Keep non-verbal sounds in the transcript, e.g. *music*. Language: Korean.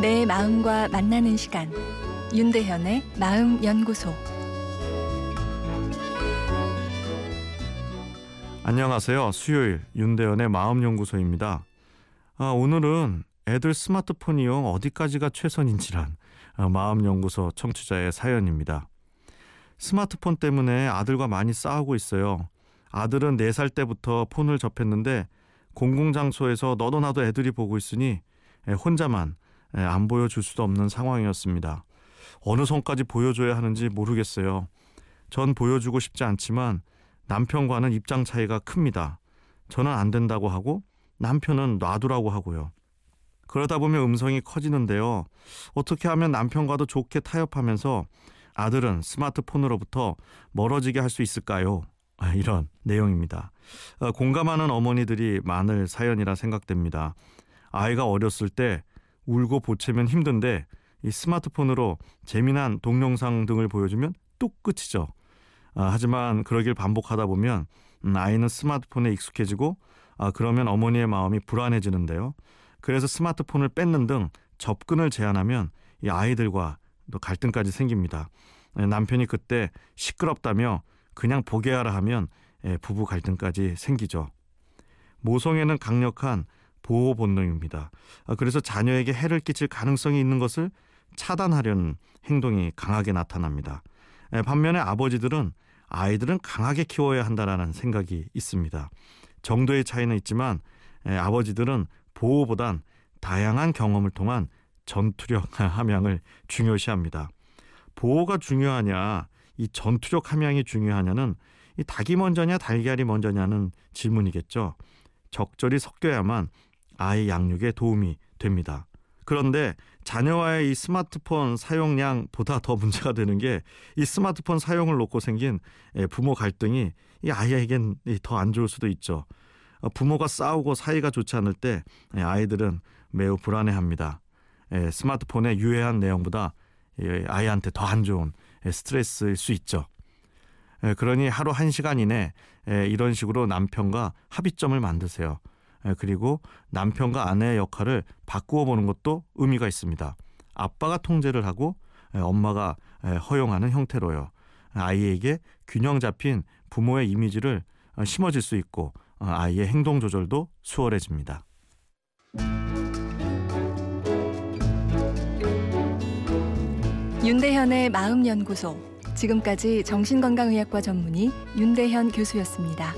내 마음과 만나는 시간 윤대현의 마음 연구소 안녕하세요. 수요일 윤대현의 마음 연구소입니다. 아, 오늘은 애들 스마트폰 이용 어디까지가 최선인지란 아, 마음 연구소 청취자의 사연입니다. 스마트폰 때문에 아들과 많이 싸우고 있어요. 아들은 4살 때부터 폰을 접했는데 공공장소에서 너도 나도 애들이 보고 있으니 혼자만 안 보여줄 수도 없는 상황이었습니다. 어느 선까지 보여줘야 하는지 모르겠어요. 전 보여주고 싶지 않지만 남편과는 입장 차이가 큽니다. 저는 안 된다고 하고 남편은 놔두라고 하고요. 그러다 보면 음성이 커지는데요. 어떻게 하면 남편과도 좋게 타협하면서 아들은 스마트폰으로부터 멀어지게 할 수 있을까요? 아, 이런 내용입니다. 어, 공감하는 어머니들이 많을 사연이라 생각됩니다. 아이가 어렸을 때 울고 보채면 힘든데 이 스마트폰으로 재미난 동영상 등을 보여주면 뚝 끝이죠. 아, 하지만 그러길 반복하다 보면 음, 아이는 스마트폰에 익숙해지고 아, 그러면 어머니의 마음이 불안해지는데요. 그래서 스마트폰을 뺏는 등 접근을 제한하면 이 아이들과 또 갈등까지 생깁니다. 네, 남편이 그때 시끄럽다며 그냥 보게 하라 하면 예, 부부 갈등까지 생기죠. 모성애는 강력한 보호 본능입니다. 아, 그래서 자녀에게 해를 끼칠 가능성이 있는 것을 차단하려는 행동이 강하게 나타납니다. 예, 반면에 아버지들은 아이들은 강하게 키워야 한다라는 생각이 있습니다. 정도의 차이는 있지만 예, 아버지들은 보호보단 다양한 경험을 통한 전투력 *laughs* 함양을 중요시합니다. 보호가 중요하냐, 이 전투력 함양이 중요하냐는 이 닭이 먼저냐 달걀이 먼저냐는 질문이겠죠. 적절히 섞여야만 아이 양육에 도움이 됩니다. 그런데 자녀와의 이 스마트폰 사용량보다 더 문제가 되는 게 이 스마트폰 사용을 놓고 생긴 예, 부모 갈등이 이 아이에겐 더 안 좋을 수도 있죠. 어, 부모가 싸우고 사이가 좋지 않을 때 예, 아이들은 매우 불안해합니다. 예, 스마트폰의 유해한 내용보다 아이한테 더 안 좋은 스트레스일 수 있죠. 그러니 하루 한 시간 이내 이런 식으로 남편과 합의점을 만드세요. 그리고 남편과 아내의 역할을 바꾸어 보는 것도 의미가 있습니다. 아빠가 통제를 하고 엄마가 허용하는 형태로요. 아이에게 균형 잡힌 부모의 이미지를 어, 심어질 수 있고 어, 아이의 행동 조절도 수월해집니다. 윤대현의 마음연구소 지금까지 정신건강의학과 전문의 윤대현 교수였습니다.